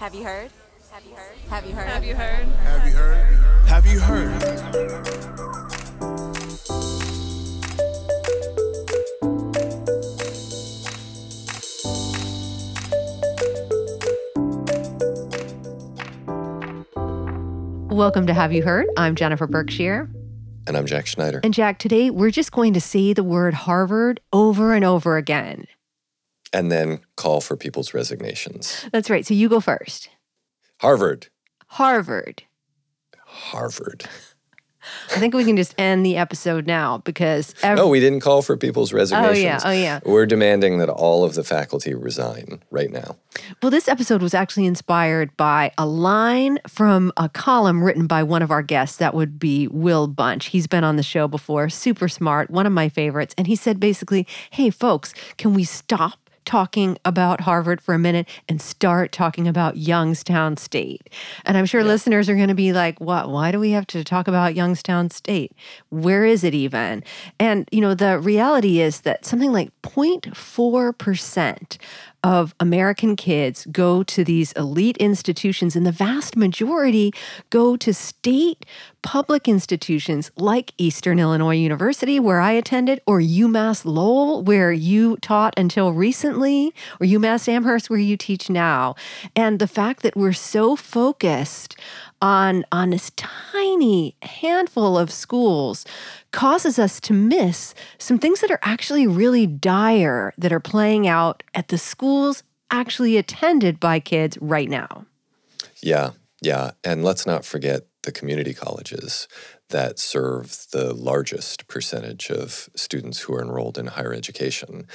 Have you heard? Have you heard? Have you heard? Have you heard? Have you heard? Have you heard? Welcome to Have You Heard? I'm Jennifer Berkshire. And I'm Jack Schneider. And Jack, today we're just going to say the word Harvard over and over again. And then call for people's resignations. That's right. So you go first. Harvard. Harvard. Harvard. I think we can just end the episode now because every, No, we didn't call for people's resignations. oh yeah, oh yeah. We're demanding that all of the faculty resign right now. Well, this episode was actually inspired by a line from a column written by one of our guests. That would be Will Bunch. He's been on the show before, super smart, one of my favorites. And he said basically, hey, folks, can we stop? Talking about Harvard for a minute and start talking about Youngstown State. And I'm sure listeners are going to be like, what? Why do we have to talk about Youngstown State? Where is it even? And, you know, the reality is that something like 0.4% of American kids go to these elite institutions, and the vast majority go to state public institutions like Eastern Illinois University, where I attended, or UMass Lowell, where you taught until recently, or UMass Amherst, where you teach now. And the fact that we're so focused on on this tiny handful of schools causes us to miss some things that are actually really dire that are playing out at the schools actually attended by kids right now. Yeah, yeah. And let's not forget the community colleges that serve the largest percentage of students who are enrolled in higher education.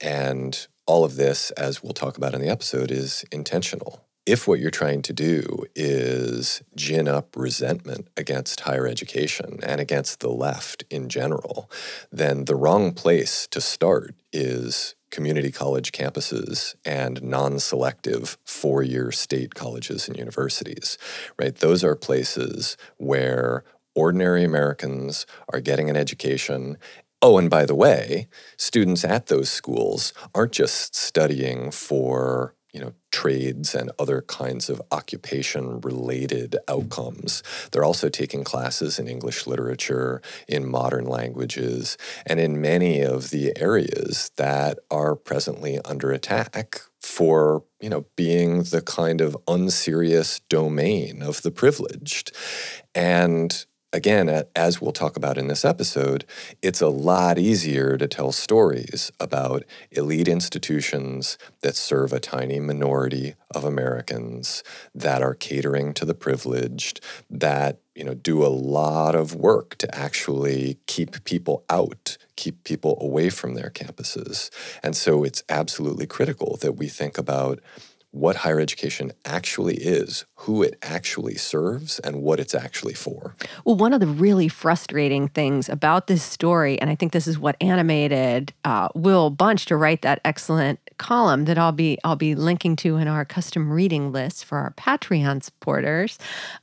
And all of this, as we'll talk about in the episode, is intentional. If what you're trying to do is gin up resentment against higher education and against the left in general, then the wrong place to start is community college campuses and non-selective four-year state colleges and universities right? Those are places where ordinary americans are getting an education. Oh and by the way students at those schools aren't just studying for you know trades and other kinds of occupation related outcomes. They're also taking classes in english literature in modern languages and in many of the areas that are presently under attack for you know being the kind of unserious domain of the privileged. And again, as we'll talk about in this episode, it's a lot easier to tell stories about elite institutions that serve a tiny minority of Americans that are catering to the privileged, that you know do a lot of work to actually keep people out, keep people away from their campuses. And so it's absolutely critical that we think about what higher education actually is, who it actually serves, and what it's actually for. Well, one of the really frustrating things about this story, and I think this is what animated uh, Will Bunch to write that excellent column that I'll be I'll be linking to in our custom reading list for our Patreon supporters,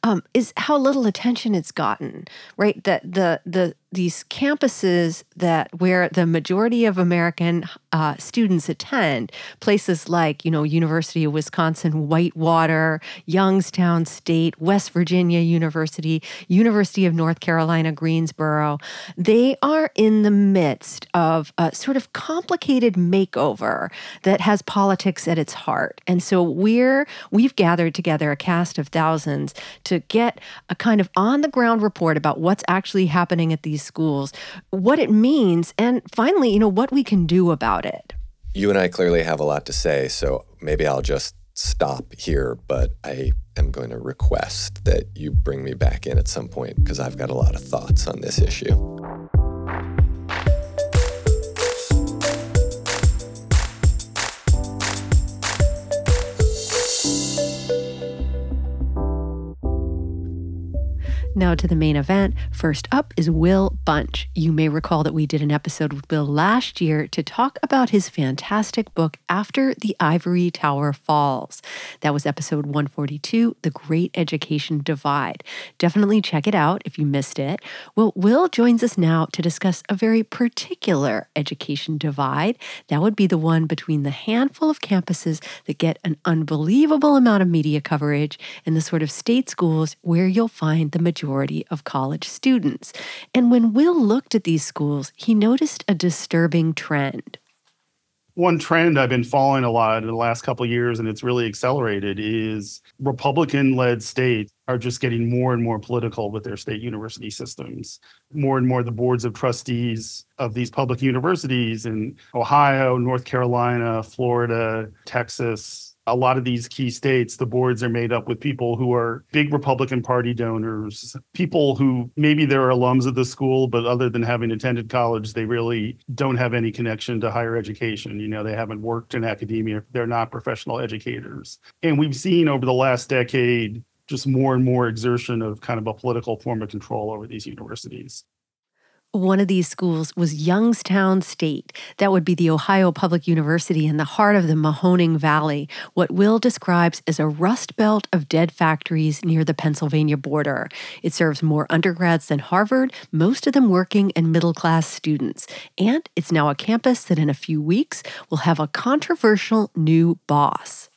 um, is how little attention it's gotten. Right, that the the these campuses that where the majority of American uh, students attend, places like you know University of Wisconsin Whitewater, Youngstown State, West Virginia University, University of North Carolina Greensboro, they are in the midst of a sort of complicated makeover that has politics at its heart, and so we're we've gathered together a cast of thousands to get a kind of on the ground report about what's actually happening at these schools, what it means, and finally, you know, what we can do about it. You and I clearly have a lot to say, so maybe I'll just stop here, but I am going to request that you bring me back in at some point because I've got a lot of thoughts on this issue. Now to the main event. First up is Will Bunch. You may recall that we did an episode with Will last year to talk about his fantastic book, After the Ivory Tower Falls. That was episode 142, The Great Education Divide. Definitely check it out if you missed it. Well, Will joins us now to discuss a very particular education divide. That would be the one between the handful of campuses that get an unbelievable amount of media coverage and the sort of state schools where you'll find the majority of college students. And when Will looked at these schools, he noticed a disturbing trend. One trend I've been following a lot in the last couple years, and it's really accelerated, is Republican led states are just getting more and more political with their state university systems. More and more, the boards of trustees of these public universities in Ohio, North Carolina, Florida, Texas, a lot of these key states, the boards are made up with people who are big Republican Party donors, people who maybe they're alums of the school, but other than having attended college, they really don't have any connection to higher education. You know, they haven't worked in academia, they're not professional educators. And we've seen over the last decade just more and more exertion of kind of a political form of control over these universities. One of these schools was Youngstown State. That would be the Ohio Public University in the heart of the Mahoning Valley, what Will describes as a rust belt of dead factories near the Pennsylvania border. It serves more undergrads than Harvard, most of them working and middle class students. And it's now a campus that in a few weeks will have a controversial new boss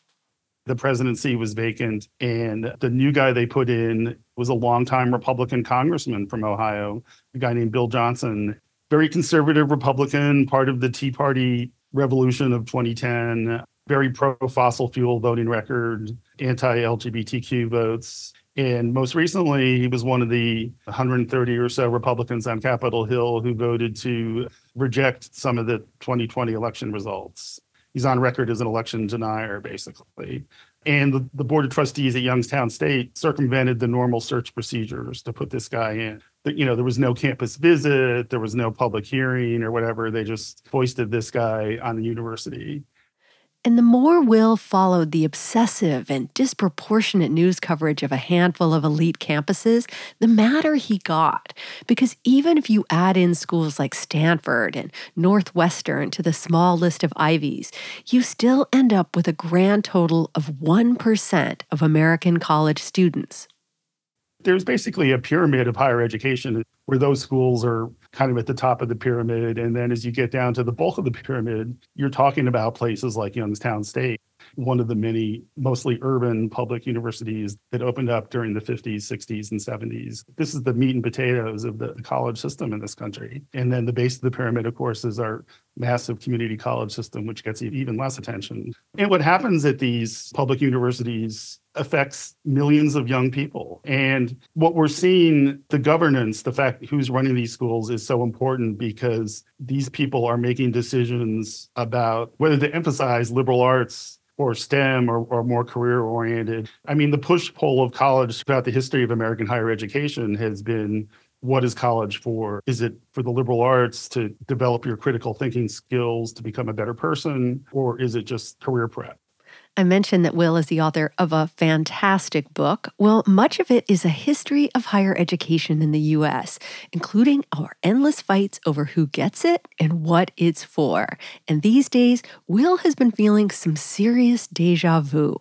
the presidency was vacant and the new guy they put in was a longtime republican congressman from ohio a guy named bill johnson very conservative republican part of the tea party revolution of 2010 very pro fossil fuel voting record anti lgbtq votes and most recently, he was one of the 130 or so Republicans on Capitol Hill who voted to reject some of the 2020 election results he's on record as an election denier, basically. And the, the board of trustees at Youngstown State circumvented the normal search procedures to put this guy in. You know, there was no campus visit, there was no public hearing or whatever. They just foisted this guy on the university. And the more Will followed the obsessive and disproportionate news coverage of a handful of elite campuses, the madder he got. Because even if you add in schools like Stanford and Northwestern to the small list of Ivies, you still end up with a grand total of 1% of American college students. There's basically a pyramid of higher education where those schools are kind of at the top of the pyramid. And then as you get down to the bulk of the pyramid, you're talking about places like Youngstown State, one of the many mostly urban public universities that opened up during the 50s, 60s, and 70s. This is the meat and potatoes of the college system in this country. And then the base of the pyramid, of course, is our massive community college system, which gets even less attention. And what happens at these public universities affects millions of young people. And what we're seeing, the governance, the fact who's running these schools is so important because these people are making decisions about whether to emphasize liberal arts or STEM or, or more career oriented. I mean, the push pull of college throughout the history of American higher education has been what is college for? Is it for the liberal arts to develop your critical thinking skills to become a better person? Or is it just career prep? I mentioned that Will is the author of a fantastic book. Well, much of it is a history of higher education in the US, including our endless fights over who gets it and what it's for. And these days, Will has been feeling some serious deja vu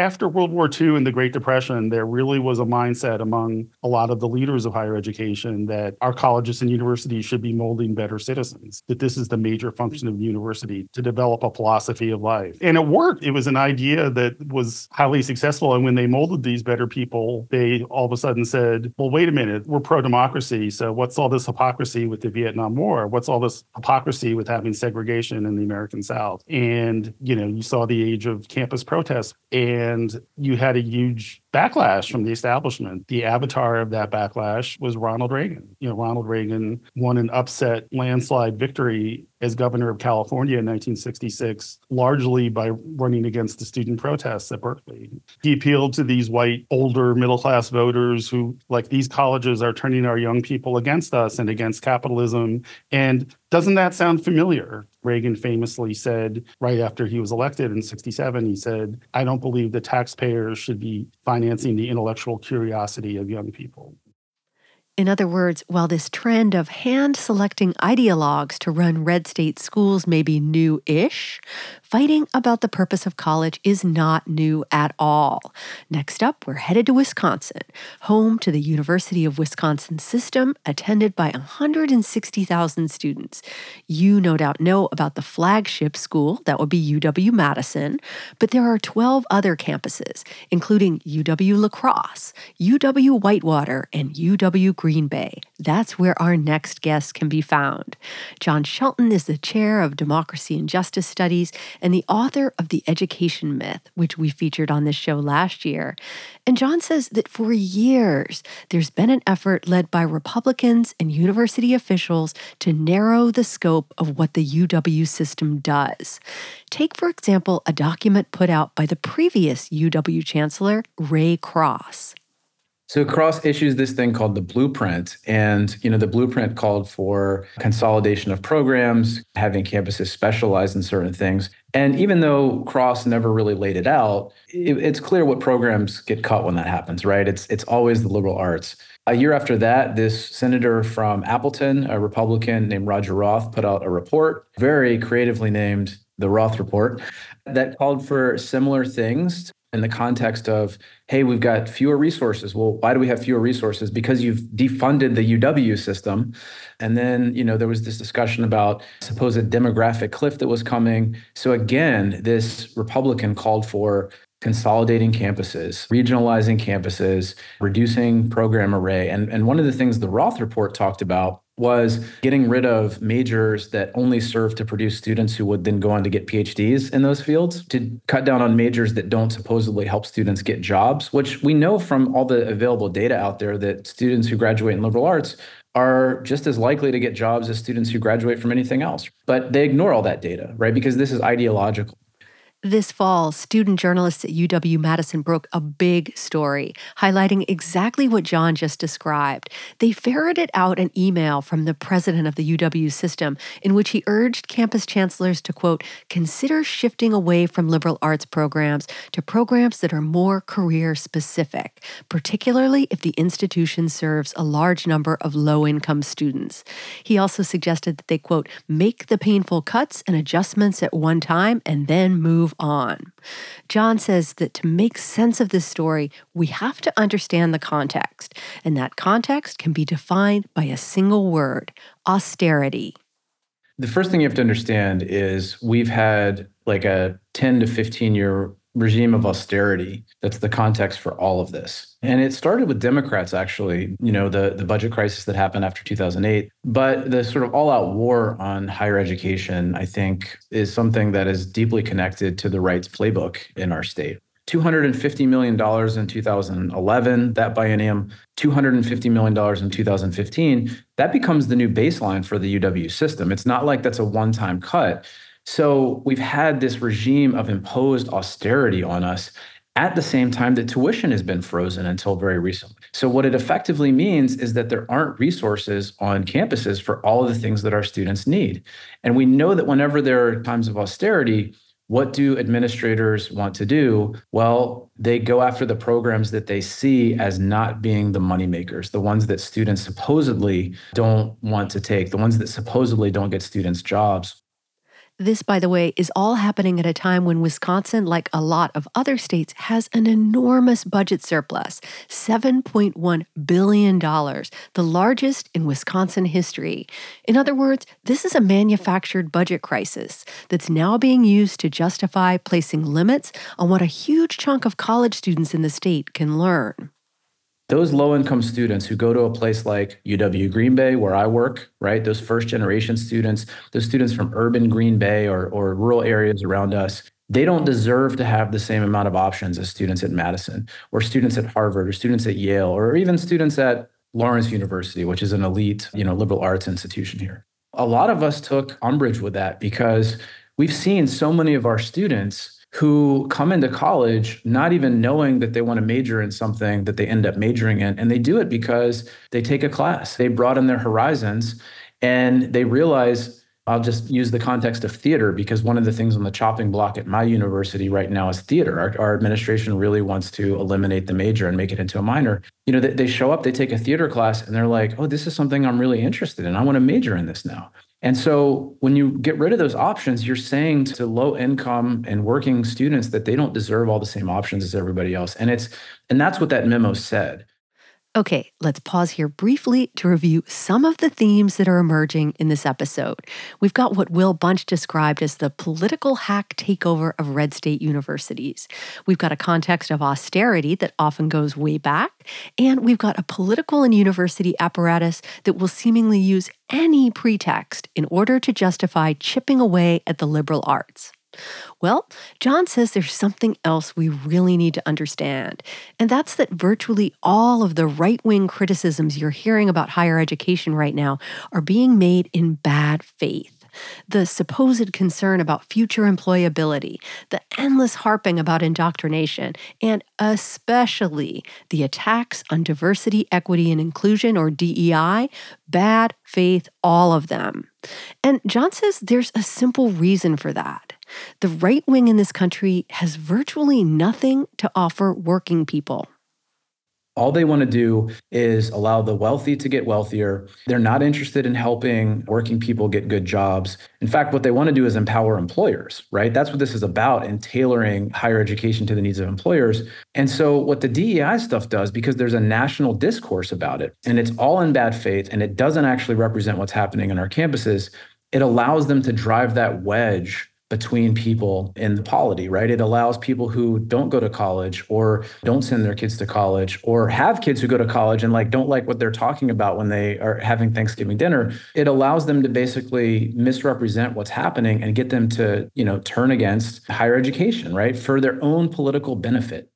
after World War II and the Great Depression, there really was a mindset among a lot of the leaders of higher education that our colleges and universities should be molding better citizens, that this is the major function of the university to develop a philosophy of life. And it worked. It was an idea that was highly successful. And when they molded these better people, they all of a sudden said, well, wait a minute, we're pro democracy. So what's all this hypocrisy with the Vietnam War? What's all this hypocrisy with having segregation in the American South? And, you know, you saw the age of campus protests. And and you had a huge backlash from the establishment. The avatar of that backlash was Ronald Reagan. You know, Ronald Reagan won an upset landslide victory as governor of California in 1966, largely by running against the student protests at Berkeley. He appealed to these white, older, middle class voters who, like, these colleges are turning our young people against us and against capitalism. And doesn't that sound familiar? Reagan famously said right after he was elected in 67, he said, I don't believe the taxpayers should be financing financing the intellectual curiosity of young people. In other words, while this trend of hand selecting ideologues to run red state schools may be new ish, fighting about the purpose of college is not new at all. Next up, we're headed to Wisconsin, home to the University of Wisconsin system, attended by 160,000 students. You no doubt know about the flagship school, that would be UW Madison, but there are 12 other campuses, including UW La Crosse, UW Whitewater, and UW Green Bay. That's where our next guest can be found. Jon Shelton is the chair of Democracy and Justice Studies and the author of The Education Myth, which we featured on this show last year. And Jon says that for years, there's been an effort led by Republicans and university officials to narrow the scope of what the UW system does. Take, for example, a document put out by the previous UW chancellor, Ray Cross. So Cross issues this thing called the blueprint. And, you know, the blueprint called for consolidation of programs, having campuses specialize in certain things. And even though Cross never really laid it out, it, it's clear what programs get cut when that happens, right? It's it's always the liberal arts. A year after that, this senator from Appleton, a Republican named Roger Roth, put out a report, very creatively named the Roth Report, that called for similar things in the context of, hey, we've got fewer resources. Well, why do we have fewer resources? Because you've defunded the UW system. And then, you know, there was this discussion about supposed demographic cliff that was coming. So again, this Republican called for consolidating campuses, regionalizing campuses, reducing program array. And, and one of the things the Roth report talked about was getting rid of majors that only serve to produce students who would then go on to get PhDs in those fields, to cut down on majors that don't supposedly help students get jobs, which we know from all the available data out there that students who graduate in liberal arts are just as likely to get jobs as students who graduate from anything else. But they ignore all that data, right? Because this is ideological. This fall, student journalists at UW Madison broke a big story highlighting exactly what Jon just described. They ferreted out an email from the president of the UW system in which he urged campus chancellors to, quote, consider shifting away from liberal arts programs to programs that are more career specific, particularly if the institution serves a large number of low income students. He also suggested that they, quote, make the painful cuts and adjustments at one time and then move move on. Jon says that to make sense of this story, we have to understand the context, and that context can be defined by a single word austerity. The first thing you have to understand is we've had like a 10 to 15 year regime of austerity that's the context for all of this. And it started with Democrats, actually, you know, the, the budget crisis that happened after 2008. But the sort of all out war on higher education, I think, is something that is deeply connected to the right's playbook in our state. $250 million in 2011, that biennium, $250 million in 2015, that becomes the new baseline for the UW system. It's not like that's a one time cut. So we've had this regime of imposed austerity on us at the same time that tuition has been frozen until very recently. So, what it effectively means is that there aren't resources on campuses for all of the things that our students need. And we know that whenever there are times of austerity, what do administrators want to do? Well, they go after the programs that they see as not being the moneymakers, the ones that students supposedly don't want to take, the ones that supposedly don't get students jobs. This, by the way, is all happening at a time when Wisconsin, like a lot of other states, has an enormous budget surplus $7.1 billion, the largest in Wisconsin history. In other words, this is a manufactured budget crisis that's now being used to justify placing limits on what a huge chunk of college students in the state can learn those low income students who go to a place like UW Green Bay, where I work, right? Those first generation students, those students from urban Green Bay or, or rural areas around us, they don't deserve to have the same amount of options as students at Madison or students at Harvard or students at Yale or even students at Lawrence University, which is an elite, you know, liberal arts institution here. A lot of us took umbrage with that because we've seen so many of our students who come into college not even knowing that they want to major in something that they end up majoring in. And they do it because they take a class, they broaden their horizons, and they realize I'll just use the context of theater because one of the things on the chopping block at my university right now is theater. Our, our administration really wants to eliminate the major and make it into a minor. You know, they, they show up, they take a theater class, and they're like, oh, this is something I'm really interested in. I want to major in this now. And so when you get rid of those options, you're saying to low income and working students that they don't deserve all the same options as everybody else. And it's and that's what that memo said. Okay, let's pause here briefly to review some of the themes that are emerging in this episode. We've got what Will Bunch described as the political hack takeover of red state universities. We've got a context of austerity that often goes way back. And we've got a political and university apparatus that will seemingly use any pretext in order to justify chipping away at the liberal arts. Well, Jon says there's something else we really need to understand, and that's that virtually all of the right wing criticisms you're hearing about higher education right now are being made in bad faith the supposed concern about future employability, the endless harping about indoctrination, and especially the attacks on diversity, equity, and inclusion, or DEI, bad faith, all of them. And Jon says there's a simple reason for that. The right wing in this country has virtually nothing to offer working people. All they want to do is allow the wealthy to get wealthier. They're not interested in helping working people get good jobs. In fact, what they want to do is empower employers, right? That's what this is about in tailoring higher education to the needs of employers. And so, what the DEI stuff does, because there's a national discourse about it, and it's all in bad faith, and it doesn't actually represent what's happening in our campuses, it allows them to drive that wedge between people in the polity, right? It allows people who don't go to college or don't send their kids to college or have kids who go to college and like don't like what they're talking about when they are having Thanksgiving dinner. It allows them to basically misrepresent what's happening and get them to, you know, turn against higher education, right? For their own political benefit.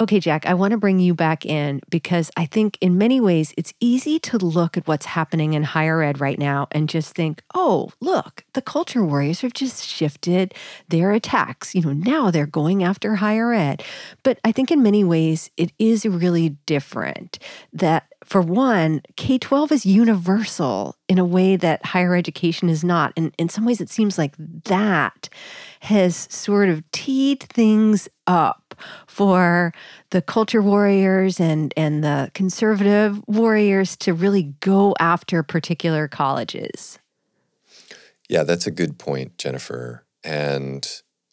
Okay, Jack, I want to bring you back in because I think in many ways it's easy to look at what's happening in higher ed right now and just think, oh, look, the culture warriors have just shifted their attacks. You know, now they're going after higher ed. But I think in many ways it is really different that for one, K 12 is universal in a way that higher education is not. And in some ways, it seems like that has sort of teed things up for the culture warriors and, and the conservative warriors to really go after particular colleges. Yeah, that's a good point, Jennifer. And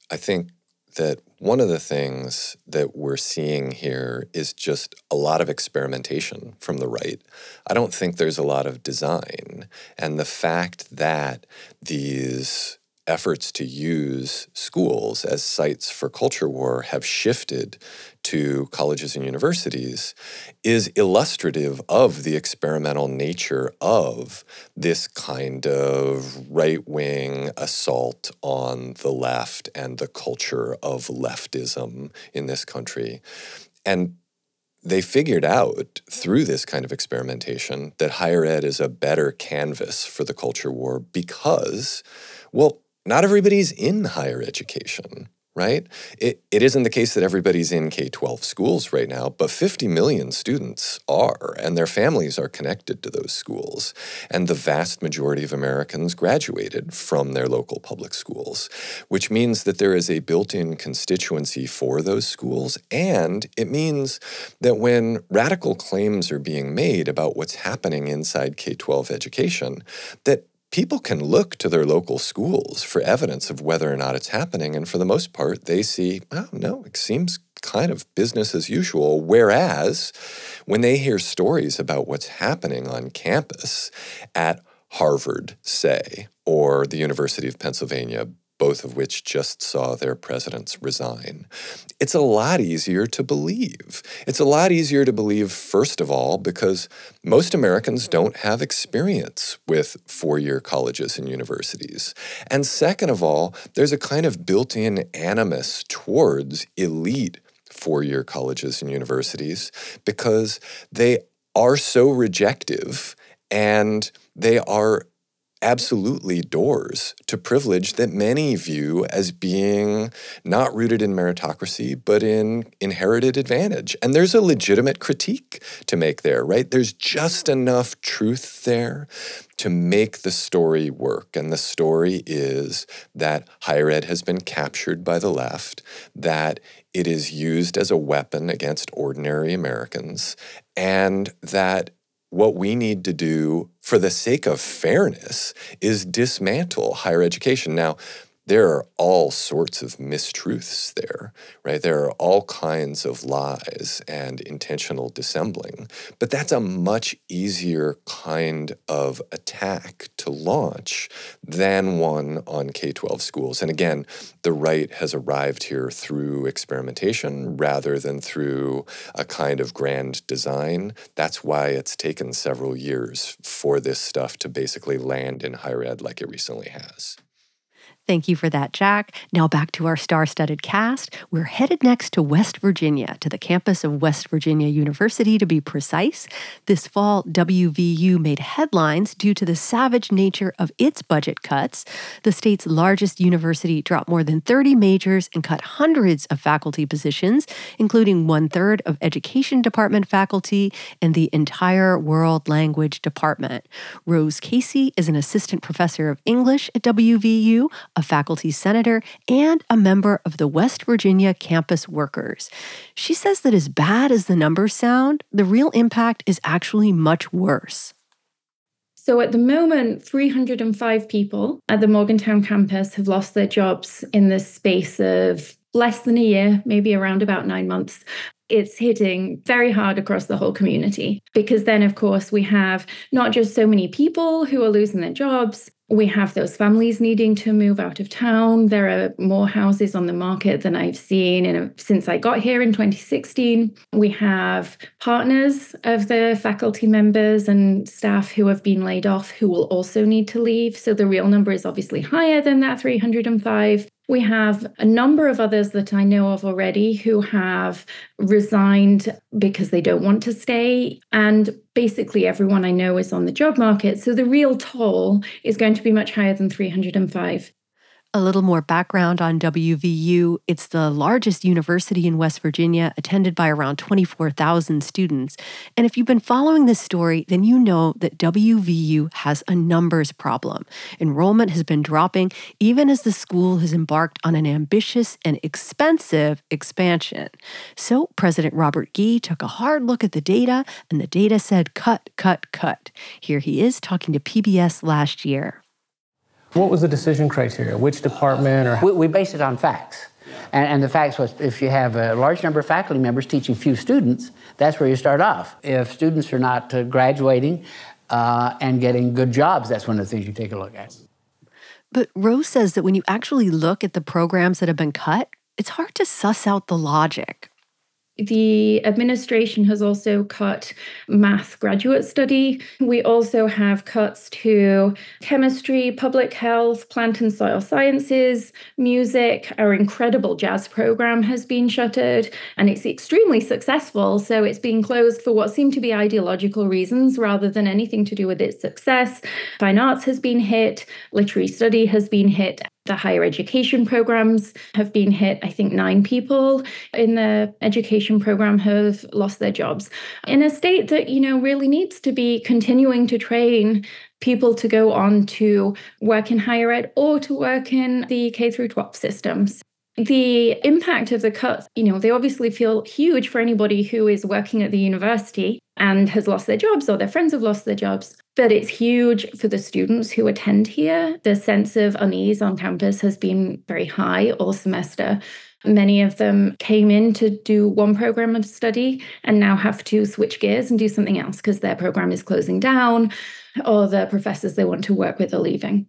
I think that one of the things that we're seeing here is just a lot of experimentation from the right. I don't think there's a lot of design. And the fact that these efforts to use schools as sites for culture war have shifted to colleges and universities is illustrative of the experimental nature of this kind of right wing assault on the left and the culture of leftism in this country. And they figured out through this kind of experimentation that higher ed is a better canvas for the culture war because, well, not everybody's in higher education, right? It, it isn't the case that everybody's in K 12 schools right now, but 50 million students are, and their families are connected to those schools. And the vast majority of Americans graduated from their local public schools, which means that there is a built in constituency for those schools. And it means that when radical claims are being made about what's happening inside K 12 education, that people can look to their local schools for evidence of whether or not it's happening. And for the most part, they see, oh, no, it seems kind of business as usual. Whereas when they hear stories about what's happening on campus at Harvard, say, or the University of Pennsylvania, both of which just saw their presidents resign. It's a lot easier to believe. It's a lot easier to believe, first of all, because most Americans don't have experience with four year colleges and universities. And second of all, there's a kind of built in animus towards elite four year colleges and universities because they are so rejective and they are absolutely doors to privilege that many view as being not rooted in meritocracy, but in inherited advantage. And there's a legitimate critique to make there, right? There's just enough truth there to make the story work. And the story is that higher ed has been captured by the left, that it is used as a weapon against ordinary Americans, and that what we need to do for the sake of fairness is dismantle higher education. Now, there are all sorts of mistruths there, right? There are all kinds of lies and intentional dissembling. But that's a much easier kind of attack to launch than one on K 12 schools. And again, the right has arrived here through experimentation rather than through a kind of grand design. That's why it's taken several years for this stuff to basically land in higher ed like it recently has. Thank you for that, Jack. Now back to our star studded cast. We're headed next to West Virginia, to the campus of West Virginia University to be precise. This fall, WVU made headlines due to the savage nature of its budget cuts. The state's largest university dropped more than 30 majors and cut hundreds of faculty positions, including one third of education department faculty and the entire world language department. Rose Casey is an assistant professor of English at WVU a faculty senator, and a member of the West Virginia campus workers. She says that as bad as the numbers sound, the real impact is actually much worse. So at the moment, 305 people at the Morgantown campus have lost their jobs in the space of less than a year, maybe around about nine months. It's hitting very hard across the whole community because then, of course, we have not just so many people who are losing their jobs, we have those families needing to move out of town. There are more houses on the market than I've seen in, since I got here in 2016. We have partners of the faculty members and staff who have been laid off who will also need to leave. So the real number is obviously higher than that 305. We have a number of others that I know of already who have resigned because they don't want to stay. And basically, everyone I know is on the job market. So the real toll is going to be much higher than 305. A little more background on WVU. It's the largest university in West Virginia, attended by around 24,000 students. And if you've been following this story, then you know that WVU has a numbers problem. Enrollment has been dropping even as the school has embarked on an ambitious and expensive expansion. So, President Robert Gee took a hard look at the data, and the data said cut, cut, cut. Here he is talking to PBS last year. What was the decision criteria? Which department or? We, we based it on facts. And, and, the facts was if you have a large number of faculty members teaching few students, that's where you start off. If students are not uh, graduating uh, and getting good jobs, that's one of the things you take a look at. But Rose says that when you actually look at the programs that have been cut, it's hard to suss out the logic. The administration has also cut math graduate study. We also have cuts to chemistry, public health, plant and soil sciences, music. Our incredible jazz program has been shuttered and it's extremely successful. So it's being closed for what seem to be ideological reasons rather than anything to do with its success. Fine arts has been hit, literary study has been hit, the higher education programs have been hit. I think nine people in the education program have lost their jobs in a state that, you know, really needs to be continuing to train people to go on to work in higher ed or to work in the K through 12 systems the impact of the cuts, you know, they obviously feel huge for anybody who is working at the university and has lost their jobs or their friends have lost their jobs. But it's huge for the students who attend here. The sense of unease on campus has been very high all semester. Many of them came in to do one program of study and now have to switch gears and do something else because their program is closing down or the professors they want to work with are leaving.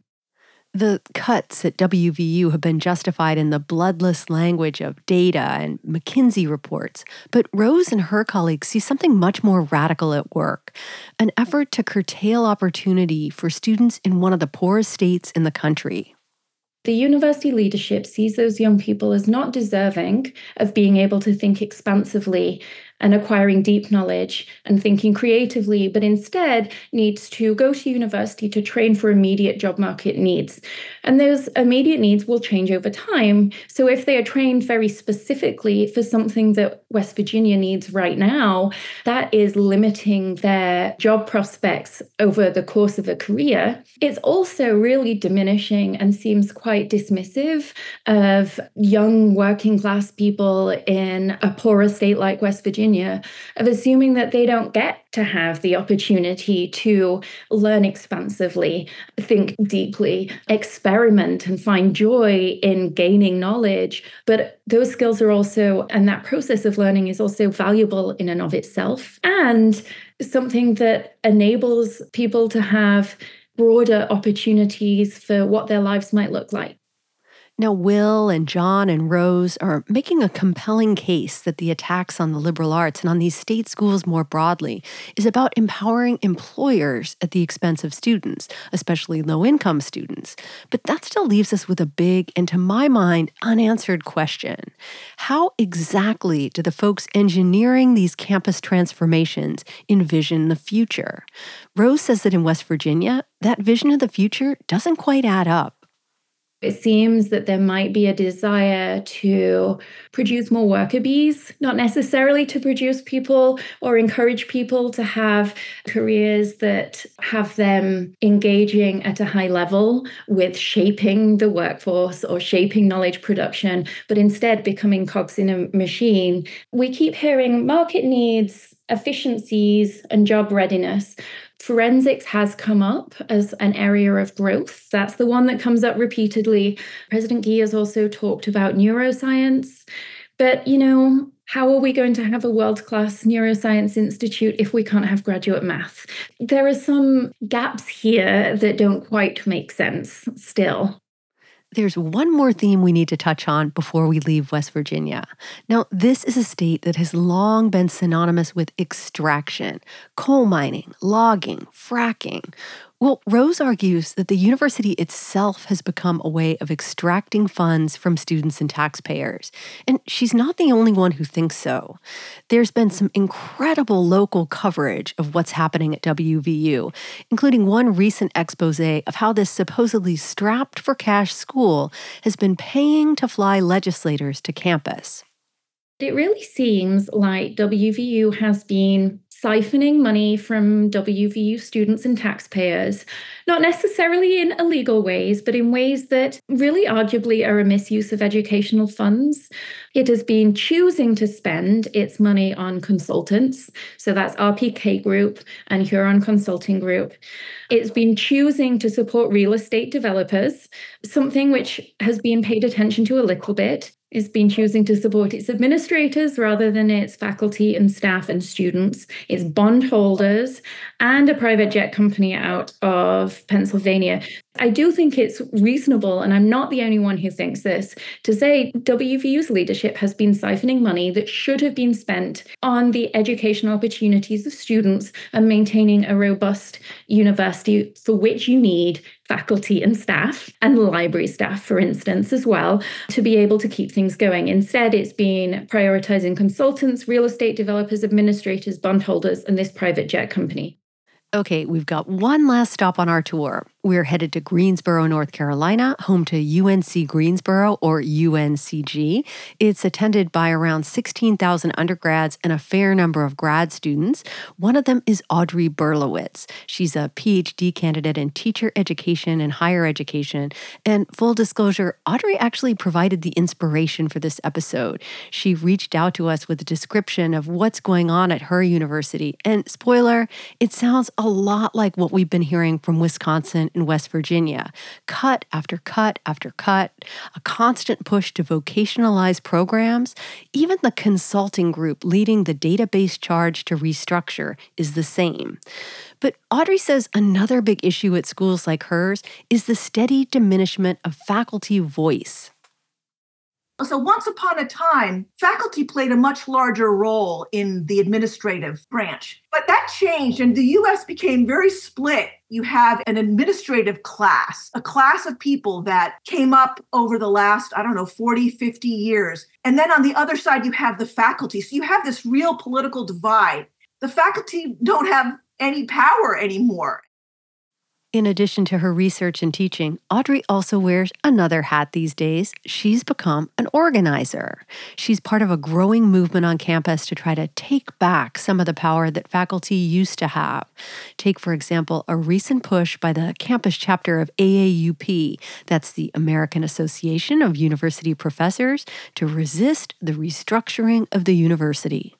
The cuts at WVU have been justified in the bloodless language of data and McKinsey reports, but Rose and her colleagues see something much more radical at work an effort to curtail opportunity for students in one of the poorest states in the country. The university leadership sees those young people as not deserving of being able to think expansively and acquiring deep knowledge and thinking creatively, but instead needs to go to university to train for immediate job market needs. And those immediate needs will change over time. So if they are trained very specifically for something that West Virginia needs right now, that is limiting their job prospects over the course of a career. It's also really diminishing and seems quite dismissive of young working class people in a poorer state like West Virginia, of assuming that they don't get to have the opportunity to learn expansively, think deeply, experiment, and find joy in gaining knowledge. But those skills are also, and that process of learning is also valuable in and of itself, and something that enables people to have broader opportunities for what their lives might look like. Now, Will and Jon and Rose are making a compelling case that the attacks on the liberal arts and on these state schools more broadly is about empowering employers at the expense of students, especially low income students. But that still leaves us with a big and, to my mind, unanswered question How exactly do the folks engineering these campus transformations envision the future? Rose says that in West Virginia, that vision of the future doesn't quite add up. It seems that there might be a desire to produce more worker bees, not necessarily to produce people or encourage people to have careers that have them engaging at a high level with shaping the workforce or shaping knowledge production, but instead becoming cogs in a machine. We keep hearing market needs, efficiencies, and job readiness. Forensics has come up as an area of growth. That's the one that comes up repeatedly. President Gee has also talked about neuroscience. But, you know, how are we going to have a world class neuroscience institute if we can't have graduate math? There are some gaps here that don't quite make sense still. There's one more theme we need to touch on before we leave West Virginia. Now, this is a state that has long been synonymous with extraction, coal mining, logging, fracking. Well, Rose argues that the university itself has become a way of extracting funds from students and taxpayers. And she's not the only one who thinks so. There's been some incredible local coverage of what's happening at WVU, including one recent expose of how this supposedly strapped for cash school has been paying to fly legislators to campus. It really seems like WVU has been siphoning money from WVU students and taxpayers, not necessarily in illegal ways, but in ways that really arguably are a misuse of educational funds. It has been choosing to spend its money on consultants. So that's RPK Group and Huron Consulting Group. It's been choosing to support real estate developers, something which has been paid attention to a little bit it's been choosing to support its administrators rather than its faculty and staff and students, its bondholders, and a private jet company out of Pennsylvania. I do think it's reasonable, and I'm not the only one who thinks this, to say WVU's leadership has been siphoning money that should have been spent on the educational opportunities of students and maintaining a robust university for which you need faculty and staff and library staff, for instance, as well, to be able to keep things going. Instead, it's been prioritizing consultants, real estate developers, administrators, bondholders, and this private jet company. Okay, we've got one last stop on our tour. We're headed to Greensboro, North Carolina, home to UNC Greensboro or UNCG. It's attended by around 16,000 undergrads and a fair number of grad students. One of them is Audrey Berlowitz. She's a PhD candidate in teacher education and higher education. And full disclosure, Audrey actually provided the inspiration for this episode. She reached out to us with a description of what's going on at her university. And spoiler, it sounds a lot like what we've been hearing from Wisconsin in West Virginia. Cut after cut after cut, a constant push to vocationalize programs. Even the consulting group leading the database charge to restructure is the same. But Audrey says another big issue at schools like hers is the steady diminishment of faculty voice. So, once upon a time, faculty played a much larger role in the administrative branch. But that changed, and the US became very split. You have an administrative class, a class of people that came up over the last, I don't know, 40, 50 years. And then on the other side, you have the faculty. So, you have this real political divide. The faculty don't have any power anymore. In addition to her research and teaching, Audrey also wears another hat these days. She's become an organizer. She's part of a growing movement on campus to try to take back some of the power that faculty used to have. Take, for example, a recent push by the campus chapter of AAUP, that's the American Association of University Professors, to resist the restructuring of the university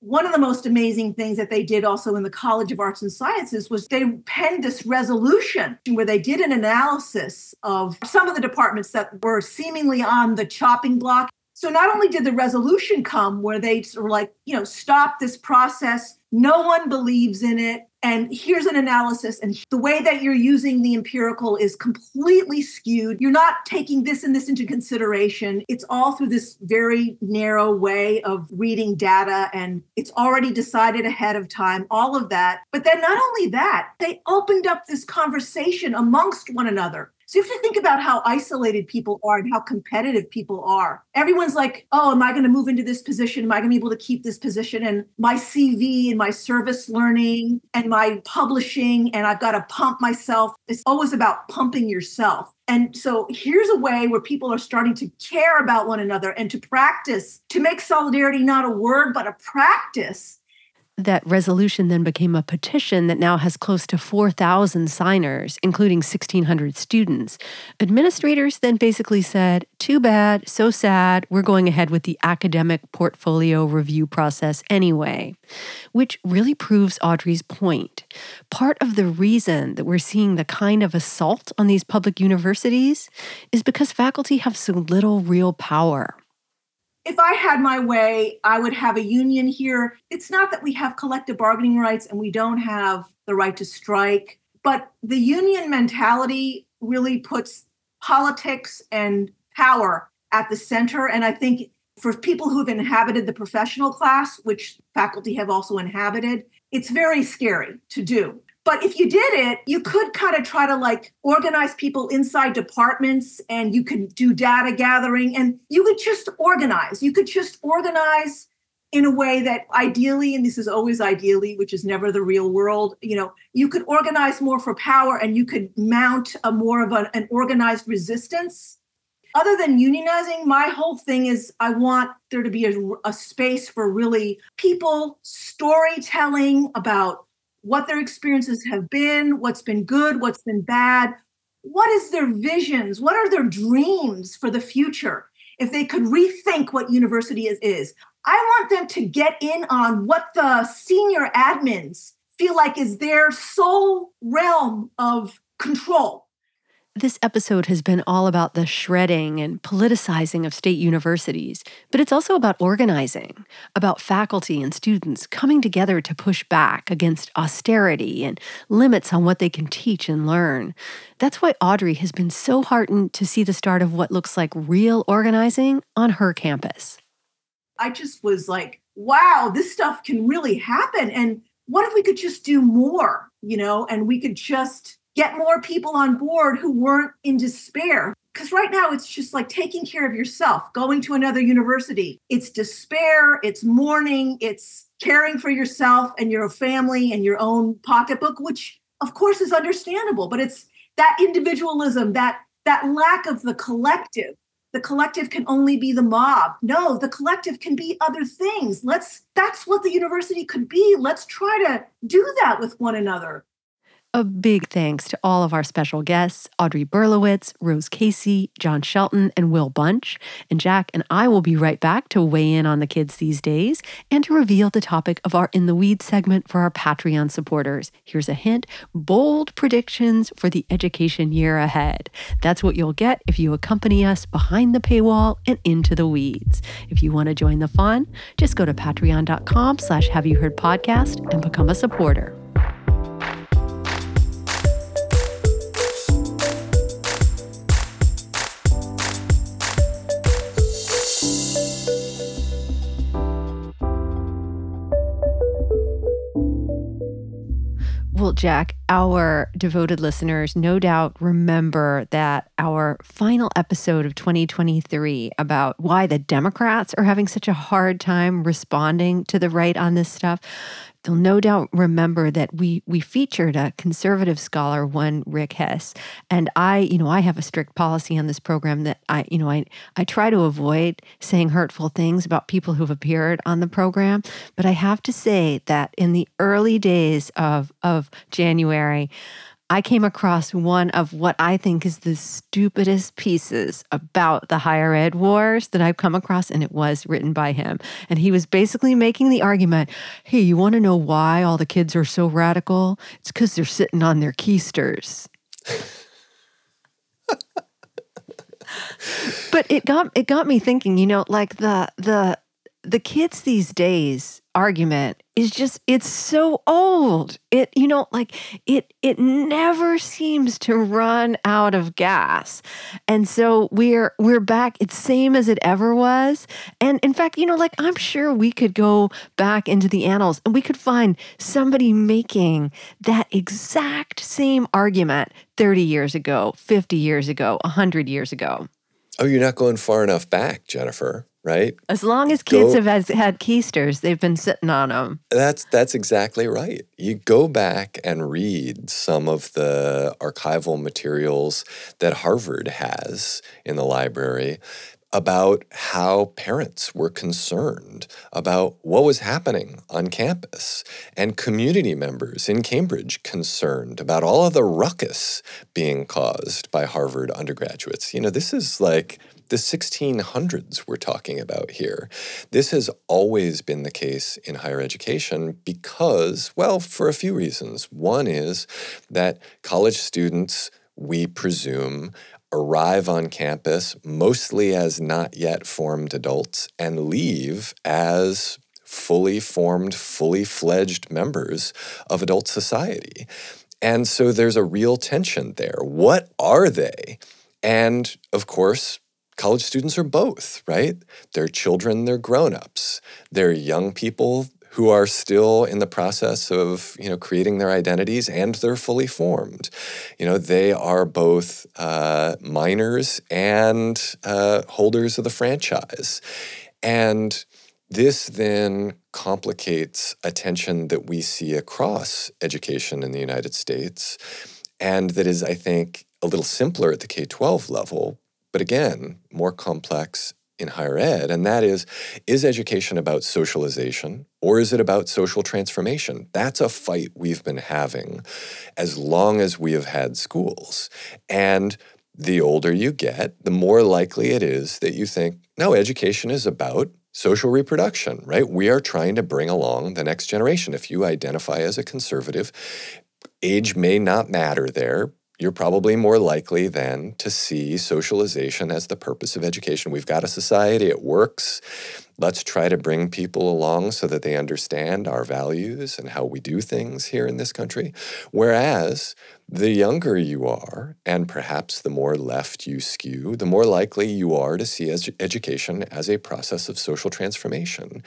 one of the most amazing things that they did also in the College of Arts and Sciences was they penned this resolution where they did an analysis of some of the departments that were seemingly on the chopping block. So not only did the resolution come where they were like, you know, stop this process, no one believes in it, and here's an analysis and the way that you're using the empirical is completely skewed. You're not taking this and this into consideration. It's all through this very narrow way of reading data and it's already decided ahead of time all of that. But then not only that they opened up this conversation amongst one another so you have to think about how isolated people are and how competitive people are. Everyone's like, oh, am I going to move into this position? Am I going to be able to keep this position? And my CV and my service learning and my publishing, and I've got to pump myself. It's always about pumping yourself. And so here's a way where people are starting to care about one another and to practice, to make solidarity not a word, but a practice that resolution then became a petition that now has close to 4,000 signers, including 1,600 students. Administrators then basically said, Too bad, so sad, we're going ahead with the academic portfolio review process anyway. Which really proves Audrey's point. Part of the reason that we're seeing the kind of assault on these public universities is because faculty have so little real power if I had my way, I would have a union here. It's not that we have collective bargaining rights and we don't have the right to strike, but the union mentality really puts politics and power at the center. And I think for people who've inhabited the professional class, which faculty have also inhabited, it's very scary to do. But if you did it, you could kind of try to like organize people inside departments and you could do data gathering and you could just organize. You could just organize in a way that ideally, and this is always ideally, which is never the real world, you know, you could organize more for power and you could mount a more of an organized resistance. Other than unionizing, my whole thing is I want there to be a, a space for really people storytelling about what their experiences have been, what's been good, what's been bad. What is their visions? What are their dreams for the future? If they could rethink what university is, is. I want them to get in on what the senior admins feel like is their sole realm of control. This episode has been all about the shredding and politicizing of state universities, but it's also about organizing, about faculty and students coming together to push back against austerity and limits on what they can teach and learn. That's why Audrey has been so heartened to see the start of what looks like real organizing on her campus. I just was like, wow, this stuff can really happen. And what if we could just do more, you know, and we could just get more people on board who weren't in despair. Because right now it's just like taking care of yourself, going to another university. It's despair, it's mourning, it's caring for yourself and your family and your own pocketbook, which of course is understandable, but it's that individualism, that that lack of the collective. The collective can only be the mob. No, the collective can be other things. Let's that's what the university could be. Let's try to do that with one another. A big thanks to all of our special guests Audrey Berlowitz, Rose Casey, Jon Shelton, and Will Bunch. And Jack and I will be right back to weigh in on the kids these days and to reveal the topic of our In the Weeds segment for our Patreon supporters. Here's a hint bold predictions for the education year ahead. That's what you'll get if you accompany us behind the paywall and into the weeds. If you want to join the fun, just go to patreon.com slash have you heard podcast and become a supporter. Jack, our devoted listeners no doubt remember that our final episode of 2023 about why the Democrats are having such a hard time responding to the right on this stuff they'll no doubt remember that we we featured a conservative scholar, one Rick Hess, and I, you know, I have a strict policy on this program that I, you know, I I try to avoid saying hurtful things about people who've appeared on the program, but I have to say that in the early days of of January, I came across one of what I think is the stupidest pieces about the higher ed wars that I've come across, and it was written by him. And he was basically making the argument hey, you want to know why all the kids are so radical? It's because they're sitting on their keisters. but it got it got me thinking, you know, like the the the kids these days argument is just it's so old. It you know like it it never seems to run out of gas. And so we're we're back it's same as it ever was. And in fact you know like i'm sure we could go back into the annals and we could find somebody making that exact same argument 30 years ago 50 years ago 100 years ago. Oh you're not going far enough back jennifer right? As long as kids go, have had keisters, they've been sitting on them. That's that's exactly right. You go back and read some of the archival materials that Harvard has in the library about how parents were concerned about what was happening on campus and community members in Cambridge concerned about all of the ruckus being caused by Harvard undergraduates. You know, this is like the 1600s we're talking about here. This has always been the case in higher education because, well, for a few reasons. One is that college students, we presume, arrive on campus mostly as not yet formed adults and leave as fully formed, fully fledged members of adult society. And so there's a real tension there. What are they? And of course, college students are both, right? They're children, they're grown-ups. They're young people who are still in the process of, you know, creating their identities and they're fully formed. You know, they are both uh, minors and uh, holders of the franchise. And this then complicates a tension that we see across education in the United States and that is, I think, a little simpler at the K 12 level, but again, more complex in higher ed, and that is is education about socialization or is it about social transformation? That's a fight we've been having as long as we have had schools. And the older you get, the more likely it is that you think, no, education is about social reproduction, right? We are trying to bring along the next generation. If you identify as a conservative, age may not matter there, you're probably more likely then to see socialization as the purpose of education. We've got a society, it works. Let's try to bring people along so that they understand our values and how we do things here in this country. Whereas the younger you are, and perhaps the more left you skew, the more likely you are to see education as a process of social transformation.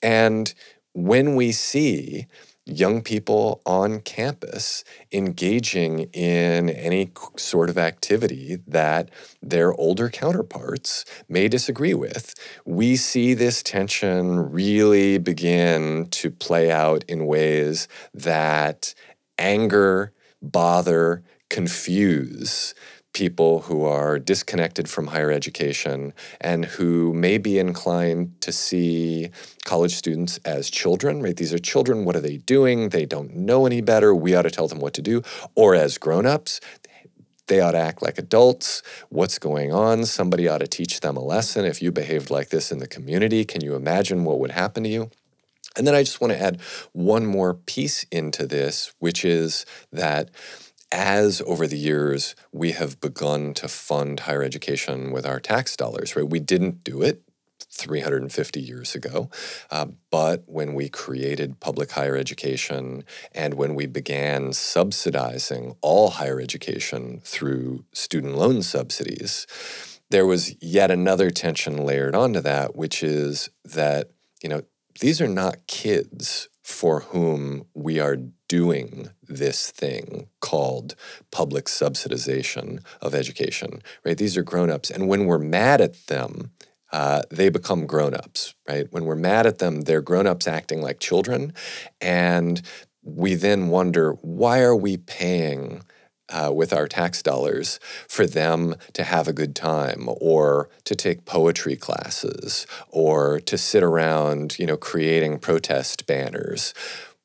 And when we see young people on campus engaging in any sort of activity that their older counterparts may disagree with. We see this tension really begin to play out in ways that anger, bother, confuse people who are disconnected from higher education and who may be inclined to see college students as children, right? These are children. What are they doing? They don't know any better. We ought to tell them what to do. Or as grown-ups, they ought to act like adults. What's going on? Somebody ought to teach them a lesson. If you behaved like this in the community, can you imagine what would happen to you? And then I just want to add one more piece into this, which is that as over the years we have begun to fund higher education with our tax dollars, right? We didn't do it 350 years ago. Uh, but when we created public higher education and when we began subsidizing all higher education through student loan subsidies, there was yet another tension layered onto that, which is that, you know, these are not kids for whom we are doing this thing called public subsidization of education, right? These are grown-ups. And when we're mad at them, uh, they become grown-ups, right? When we're mad at them, they're grown-ups acting like children. And we then wonder, why are we paying uh, with our tax dollars for them to have a good time or to take poetry classes or to sit around, you know, creating protest banners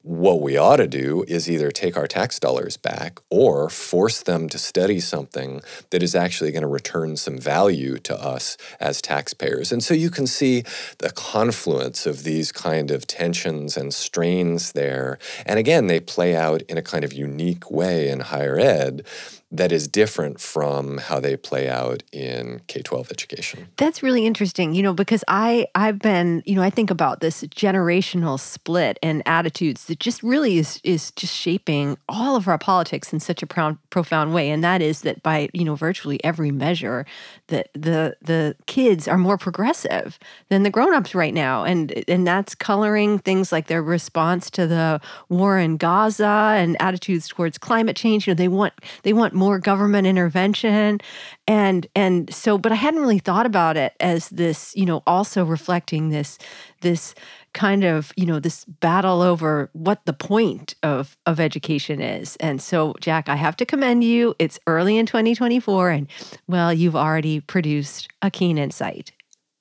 what we ought to do is either take our tax dollars back or force them to study something that is actually going to return some value to us as taxpayers. And so you can see the confluence of these kind of tensions and strains there. And again, they play out in a kind of unique way in higher ed that is different from how they play out in K-12 education. That's really interesting, you know, because I I've been, you know, I think about this generational split and attitudes that just really is is just shaping all of our politics in such a profound way. And that is that by, you know, virtually every measure that the the kids are more progressive than the grown-ups right now. And and that's coloring things like their response to the war in Gaza and attitudes towards climate change, you know, they want they want more government intervention. And and so but i hadn't really thought about it as this you know also reflecting this this kind of you know this battle over what the point of of education is. And so jack i have to commend you. It's early in 2024 and well you've already produced a keen insight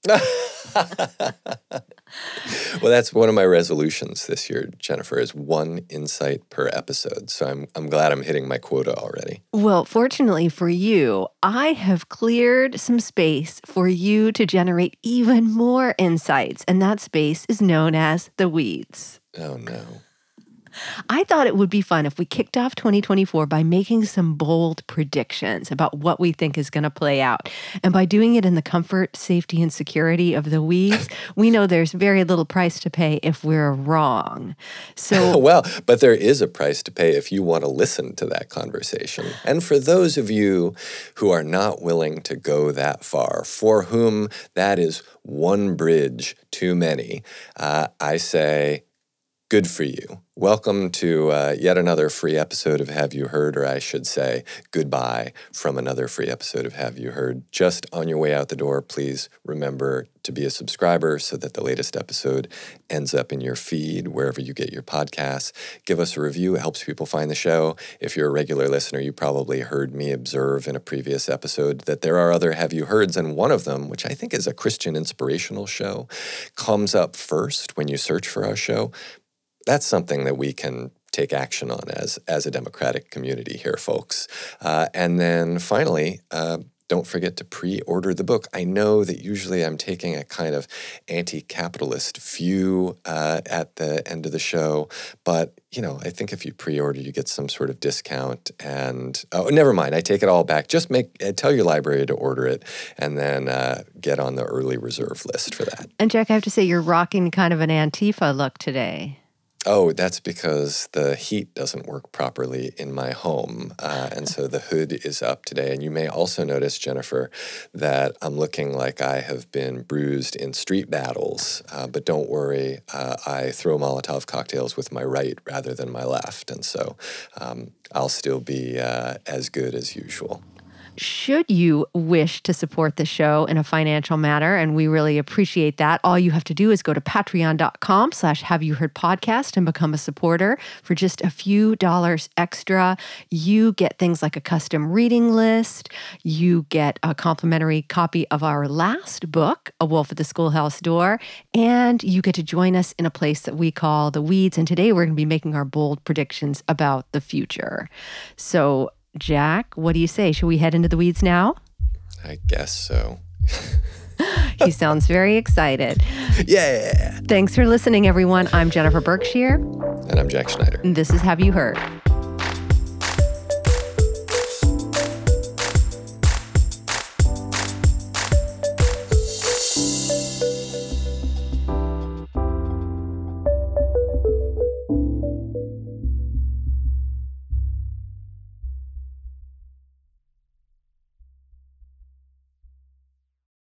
well, that's one of my resolutions this year, Jennifer, is one insight per episode. So I'm, I'm glad I'm hitting my quota already. Well, fortunately for you, I have cleared some space for you to generate even more insights. And that space is known as the weeds. Oh, no. I thought it would be fun if we kicked off 2024 by making some bold predictions about what we think is going to play out. And by doing it in the comfort, safety, and security of the weeds, we know there's very little price to pay if we're wrong. So, well, but there is a price to pay if you want to listen to that conversation. And for those of you who are not willing to go that far, for whom that is one bridge too many, uh, I say, good for you. Welcome to uh, yet another free episode of Have You Heard, or I should say, goodbye from another free episode of Have You Heard. Just on your way out the door, please remember to be a subscriber so that the latest episode ends up in your feed wherever you get your podcasts. Give us a review, it helps people find the show. If you're a regular listener, you probably heard me observe in a previous episode that there are other Have You Heards, and one of them, which I think is a Christian inspirational show, comes up first when you search for our show that's something that we can take action on as as a democratic community here, folks. Uh, and then finally. Uh, don't forget to pre-order the book. I know that usually I'm taking a kind of anti-capitalist view uh, at the end of the show, but you know, I think if you pre-order, you get some sort of discount. And oh, never mind, I take it all back. Just make uh, tell your library to order it, and then uh, get on the early reserve list for that. And Jack, I have to say, you're rocking kind of an Antifa look today. Oh, that's because the heat doesn't work properly in my home. Uh, and so the hood is up today. And you may also notice, Jennifer, that I'm looking like I have been bruised in street battles. Uh, but don't worry, uh, I throw Molotov cocktails with my right rather than my left. And so um, I'll still be uh, as good as usual should you wish to support the show in a financial matter, and we really appreciate that, all you have to do is go to patreon.com slash have you heard podcast and become a supporter for just a few dollars extra. You get things like a custom reading list. You get a complimentary copy of our last book, A Wolf at the Schoolhouse Door, and you get to join us in a place that we call the weeds. And today we're going to be making our bold predictions about the future. So Jack, what do you say? Should we head into the weeds now? I guess so. he sounds very excited. Yeah. Thanks for listening, everyone. I'm Jennifer Berkshire. And I'm Jack Schneider. And this is Have You Heard?